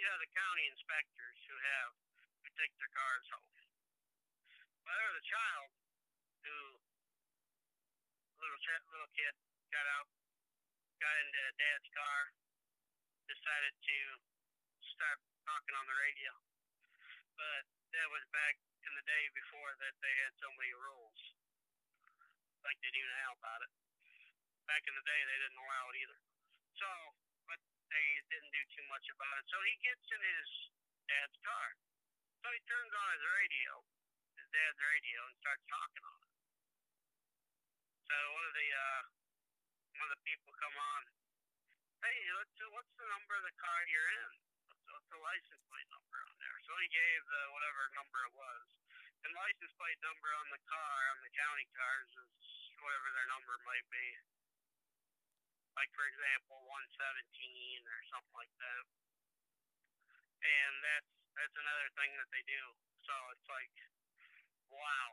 You know, the county inspectors who have who take their cars home. Well, a child who little little kid got out, got into dad's car, decided to start talking on the radio. But that was back in the day before that they had so many rules. Like they do now about it. Back in the day, they didn't allow it either. So, but they didn't do too much about it. So he gets in his dad's car. So he turns on his radio, his dad's radio, and starts talking on it. So one of the uh, one of the people come on. Hey, what's what's the number of the car you're in? What's, what's the license plate number on there? So he gave the whatever number it was. And license plate number on the car on the county cars is whatever their number might be. Like for example, one seventeen or something like that. And that's that's another thing that they do. So it's like, wow.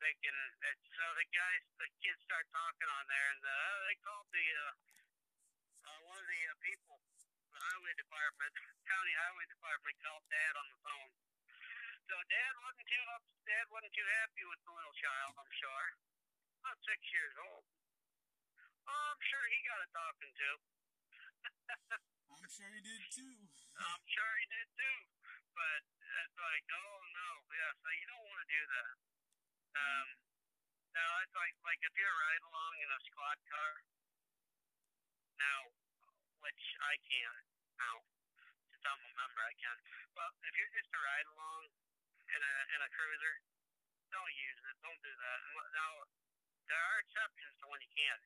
they can. And so the guys, the kids start talking on there, and uh, they called the uh, uh, one of the uh, people, the highway department, county highway department, called Dad on the phone. So Dad wasn't too up. Dad wasn't too happy with the little child. I'm sure. About six years old. Oh, I'm sure he got a talking to. I'm sure he did too. I'm sure he did too. But it's like, oh no, yeah. So you don't want to do that. Um, now it's like like if you're riding along in a squad car. Now, which I can now, since I'm a member, I can. But if you're just a ride along in a in a cruiser, don't use it. Don't do that. Now, there are exceptions to when you can.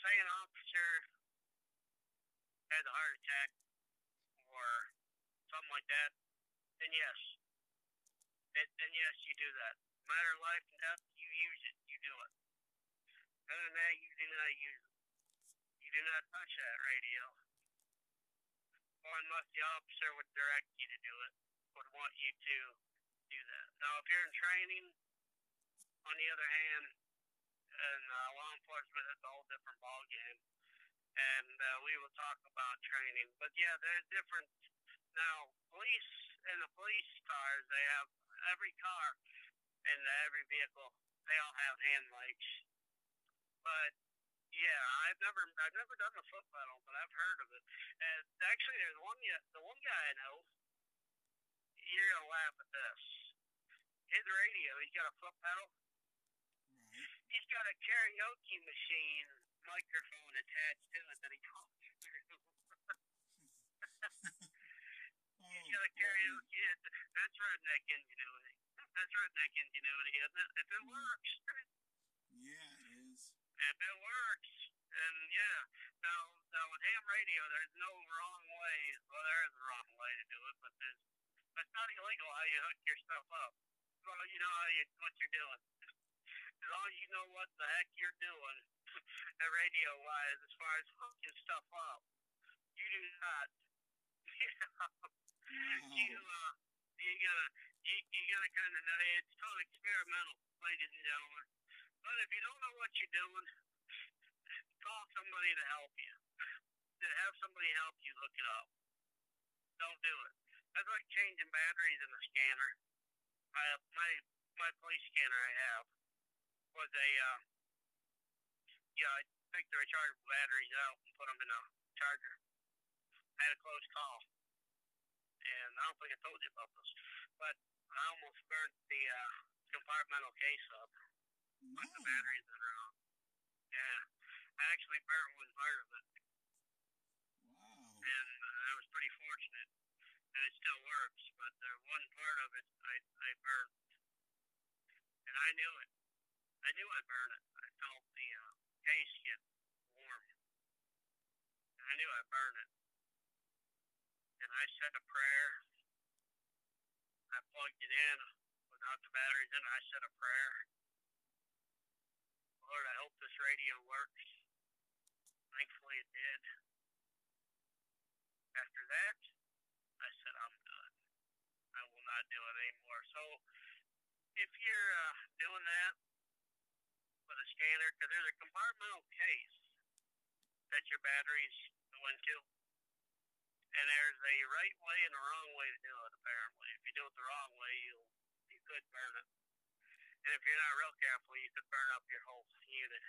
Say an officer has a heart attack or something like that, then yes. Then, then yes, you do that. Matter of life and death, you use it, you do it. Other than that, you do not use it. You do not touch that radio. Or unless the officer would direct you to do it, would want you to do that. Now, if you're in training, on the other hand, and uh, law enforcement, that's a whole different ballgame and uh, we will talk about training. But yeah, there's different now. Police and the police cars, they have every car and every vehicle. They all have hand lights. But yeah, I've never I've never done the foot pedal, but I've heard of it. And actually, there's one the one guy I know. You're gonna laugh at this. His radio, he's got a foot pedal. He's got a karaoke machine microphone attached to it that he talks through. Oh, He's got a boy. karaoke. That's redneck ingenuity. That's redneck ingenuity, isn't it? If it works, Yeah, it is. if it works, and yeah. Now, now with ham radio, there's no wrong way. Well, there is a wrong way to do it, but there's. It's not illegal how you hook your stuff up. Well, you know how you what you're doing. As long as you know what the heck you're doing, radio wise, as far as hooking stuff up, you do not. you Wow. uh, you gotta you, you gotta kind of know it's totally experimental, ladies and gentlemen. But if you don't know what you're doing, call somebody to help you. To have somebody help you look it up. Don't do it. That's like changing batteries in a scanner. I my my police scanner I have was a uh, yeah I took the rechargeable batteries out and put them in a charger. I had a close call and I don't think I told you about this, but I almost burnt the uh, compartmental case up No. with the batteries that are on. Yeah, I actually burnt one part of it, Wow. and uh, I was pretty fortunate, and it still works. But the one part of it, I I burnt, and I knew it. I knew I burned it. I felt the uh, case get warm. And I knew I burned it. And I said a prayer. I plugged it in without the batteries in. I said a prayer. Lord, I hope this radio works. Thankfully, it did. After that, I said, I'm done. I will not do it anymore. So, if you're uh, doing that with a scanner, because there's a compartmental case that your batteries go into, and there's a right way and a wrong way to do it. Apparently, if you do it the wrong way, you'll, you could burn it, and if you're not real careful, you could burn up your whole unit.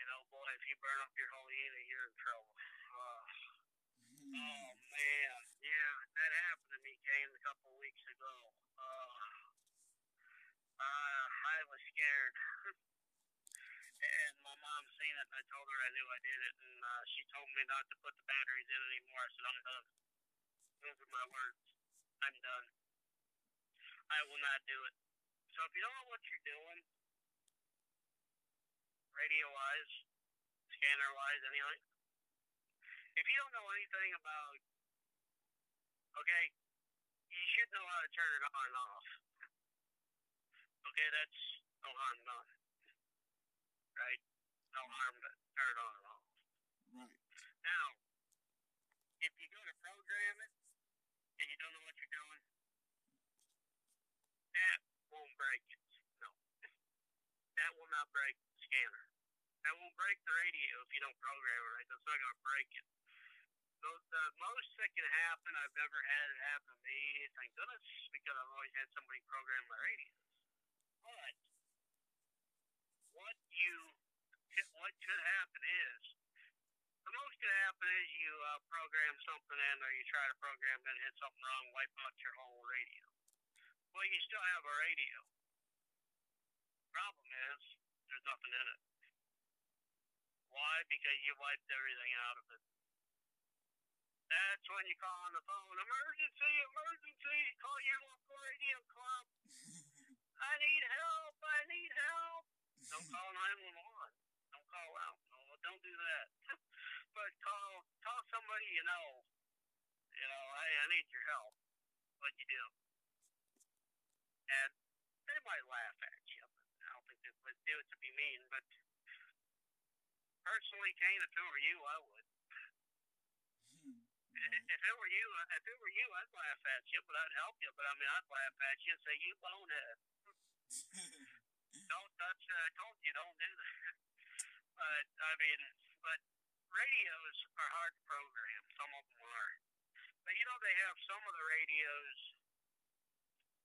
And oh boy, if you burn up your whole unit, you're in trouble. Uh. Oh man, yeah, that happened to me, Kane, a couple of weeks ago. Uh, uh, I was scared, and my mom seen it. I told her I knew I did it, and uh, she told me not to put the batteries in anymore. I said I'm done. Those are my words. I'm done. I will not do it. So if you don't know what you're doing, radio wise, scanner wise, anything if you don't know anything about, okay, you should know how to turn it on and off. Okay, that's no harm done. Right? No harm to turn it on and off. Right. Now, if you go to program it and you don't know what you're doing, that won't break it. No. That will not break the scanner. That won't break the radio if you don't program it right. That's not going to break it. So the most that can happen, I've never had it happen to me, thank goodness, because I've always had somebody program my radios. But what you what could happen is the most could happen is you uh, program something in, or you try to program it, hit something wrong, wipe out your whole radio. Well, you still have a radio. Problem is, there's nothing in it. Why? Because you wiped everything out of it. That's when you call on the phone, emergency, emergency, call your local radio club. I need help, I need help. Don't call 911. Don't call out. Oh, no, don't do that. but call, call somebody you know. You know, hey, I need your help. What you do? And they might laugh at you. I don't think they would do it to be mean, but personally, Kane, if it were you, I would. Hmm. If it were you, if it were you, I'd laugh at you, but I'd help you. But I mean, I'd laugh at you and say, "You bonehead." don't touch. Uh, I told you, don't do that. but I mean, but radios are hard to program. Some of them are. But you know, they have some of the radios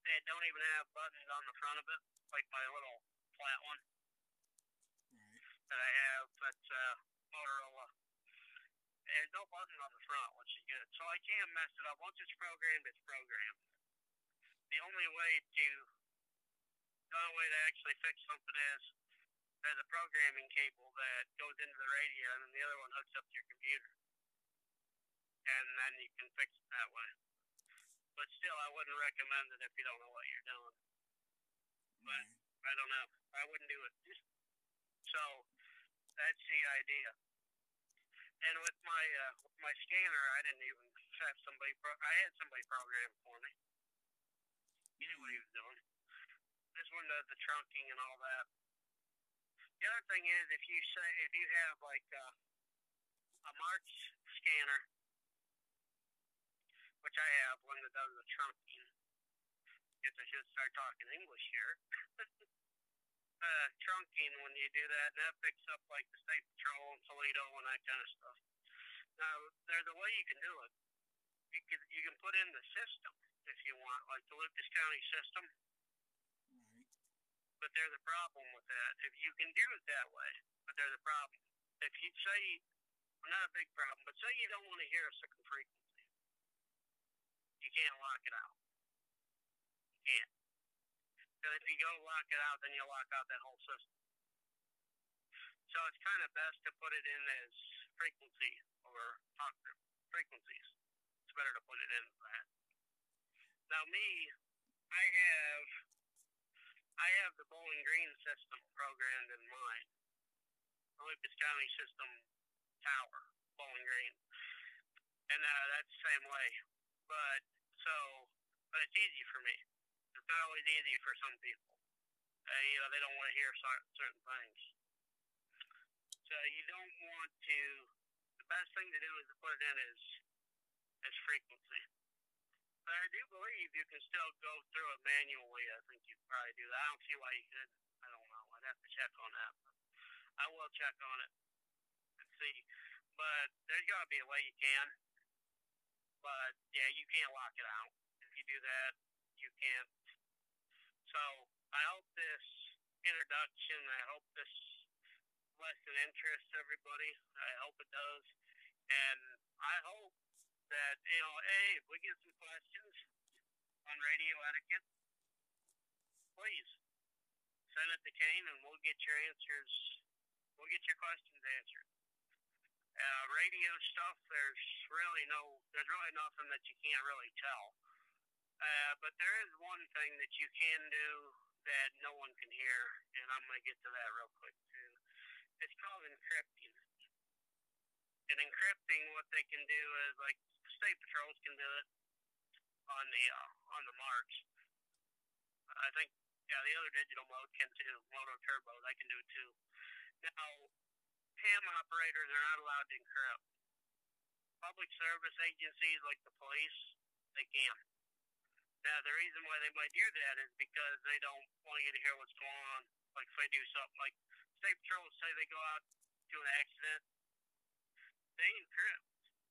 that don't even have buttons on the front of it, like my little flat one that I have. That's uh, Motorola. There's no button on the front, which is good. So I can't mess it up. Once it's programmed, it's programmed. The only way to the only way to actually fix something is there's a programming cable that goes into the radio, and then the other one hooks up to your computer, and then you can fix it that way. But still, I wouldn't recommend it if you don't know what you're doing. But I don't know. I wouldn't do it. So that's the idea. And with my uh, with my scanner, I didn't even have somebody. Pro- I had somebody program it for me. He knew what he was doing. This one does the trunking and all that. The other thing is, if you say if you have like uh, a March scanner, which I have one that does the trunking. Guess I should start talking English here. uh, trunking when you do that, and that picks up like the State Patrol and Toledo and that kind of stuff. Now, there's a way you can do it. You can you can put in the system if you want, like the Lucas County system. But there's a problem with that. If you can do it that way, but there's a problem. If you say, not a big problem, but say you don't want to hear a certain frequency, you can't lock it out. You can't. Because if you go lock it out, then you lock out that whole system. So it's kind of best to put it in as frequency or talk frequencies. It's better to put it in that. Now me, I have I have the Bowling Green system programmed in mine. The County system tower, Bowling Green. And uh, that's the same way. But so but it's easy for me. It's not always easy for some people. Uh, you know, they don't want to hear certain things. So you don't want to. The best thing to do is to put it in as as frequency. But I do believe you can still go through it manually. I think you probably do that. I don't see why you could. I don't know. I'd have to check on that. But I will check on it and see. But there's got to be a way you can. But yeah, you can't lock it out. If you do that, you can't. So I hope this introduction. I hope this lesson interests everybody. I hope it does. And I hope that, you know, hey, if we get some questions on radio etiquette, please send it to Kane and we'll get your answers. We'll get your questions answered. Uh, radio stuff, there's really no, there's really nothing that you can't really tell. Uh, but there is one thing that you can do that no one can hear, and I'm going to get to that real quick too. It's called encrypting. And encrypting, what they can do is like state patrols can do it on the uh, on the MARCS. I think yeah, the other digital mode can too. Moto Turbo, they can do it too. Now, ham operators are not allowed to encrypt. Public service agencies like the police, they can. Now, the reason why they might do that is because they don't want you to hear what's going on. Like if they do something like state patrol say they go out to an accident, they encrypt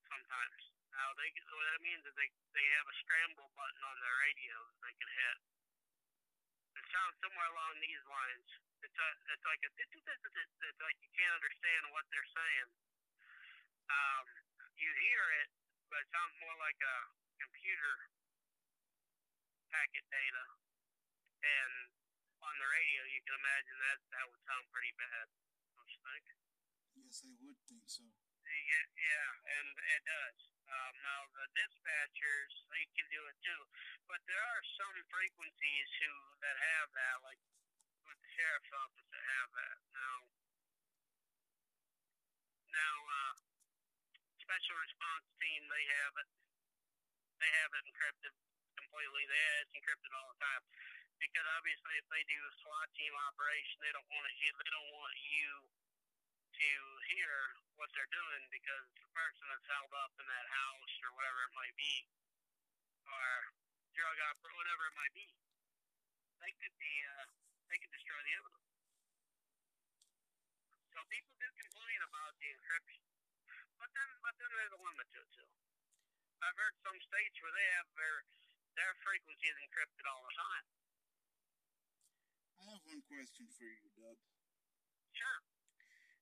sometimes. Now they what that means is they they have a scramble button on their radio that they can hit. It sounds somewhere along these lines. It's a, it's like a it's like you can't understand what they're saying. Um, you hear it, but it sounds more like a computer packet data. And on the radio, you can imagine that that would sound pretty bad, don't you think? Yes, I would think so. Yeah, yeah, and it does. Um, now the dispatchers they can do it too, but there are some frequencies who that have that, like with the sheriff's office that have that. Now, now uh, special response team they have it. They have it encrypted completely. They it's encrypted all the time because obviously if they do a SWAT team operation, they don't want to they don't want you to hear what they're doing because the person that's held up in that house or whatever it might be, or drug op or whatever it might be, they could be uh, they could destroy the evidence. So people do complain about the encryption, but then but then there's a limit to it too. I've heard some states where they have their their frequency is encrypted all the time. I have one question for you, Doug. Sure.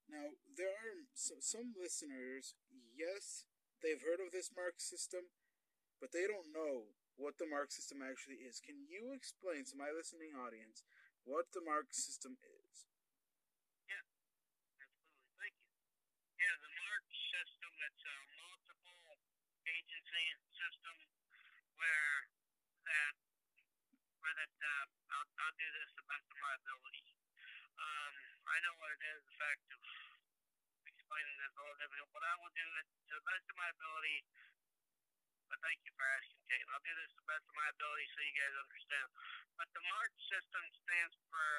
Now, there are some listeners, yes, they've heard of this mark system, but they don't know what the mark system actually is. Can you explain to my listening audience what the mark system is? Yeah, absolutely. Thank you. Yeah, the mark system, it's a multiple agency system where that, where that, uh, I'll, I'll do this the best of my ability. Um, I know what it is, the fact of explaining this a little difficult, but I will do it to the best of my ability. But thank you for asking, Kate. I'll do this to the best of my ability so you guys understand. But the MARC system stands for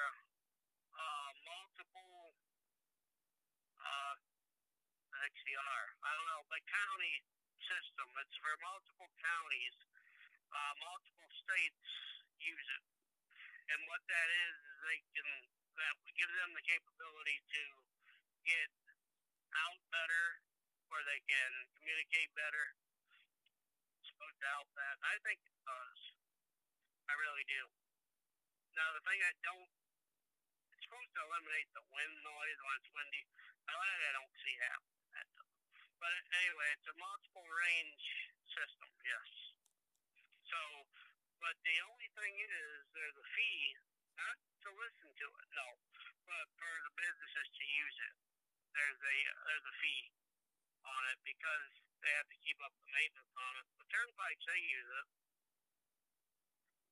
uh, multiple uh, XCR. I don't know, but county system. It's for multiple counties. Uh, multiple states use it. And what that is, is they can that gives them the capability to get out better, or they can communicate better. Supposed to help that. I think it does. I really do. Now the thing I don't, it's supposed to eliminate the wind noise when it's windy. I don't see happen. But anyway, it's a multiple range system. Yes. So, but the only thing is, there's a fee, not to listen to it, no, but for the businesses to use it, there's a there's a fee on it because they have to keep up the maintenance on it. The turnpikes they use it.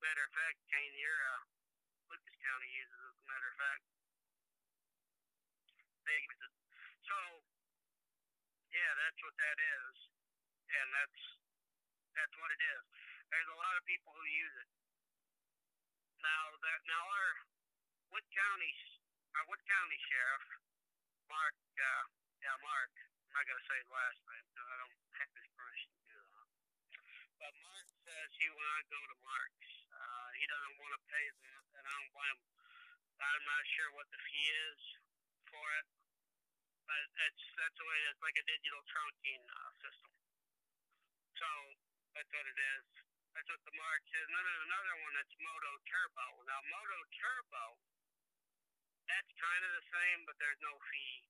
Matter of fact, Kane, your uh, Lucas County uses it. As a matter of fact, they use it. So, yeah, that's what that is, and that's that's what it is. There's a lot of people who use it. Now, that now our Wood County, our Wood County Sheriff, Mark, uh, yeah, Mark, I'm not to say his last name because I don't have his permission to do that. But Mark says he will not go to MARCS. Uh, he doesn't want to pay that, and I don't blame him. I'm not sure what the fee is for it, but it's that's the way it is, like a digital trunking uh, system. So that's what it is. That's what the Mark is. And then there's another one that's Moto Turbo. Now Moto Turbo that's kind of the same, but there's no fee.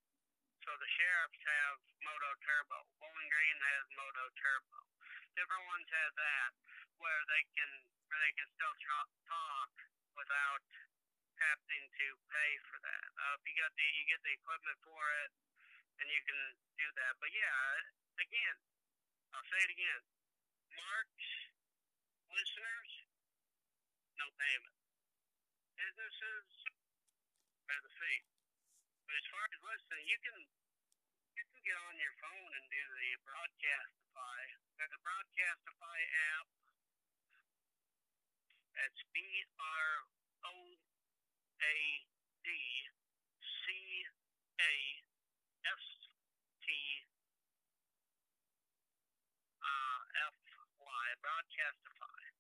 So the sheriffs have Moto Turbo. Bowling Green has Moto Turbo. Different ones have that, where they can where they can still talk without having to pay for that. Uh, if you got the you get the equipment for it, and you can do that. But yeah, again, I'll say it again. MARCS listeners, no payment. Businesses, by the fee. But as far as listening, you can you can get on your phone and do the Broadcastify. There's a Broadcastify app. It's B R O A D C A S T uh, F Y Broadcastify.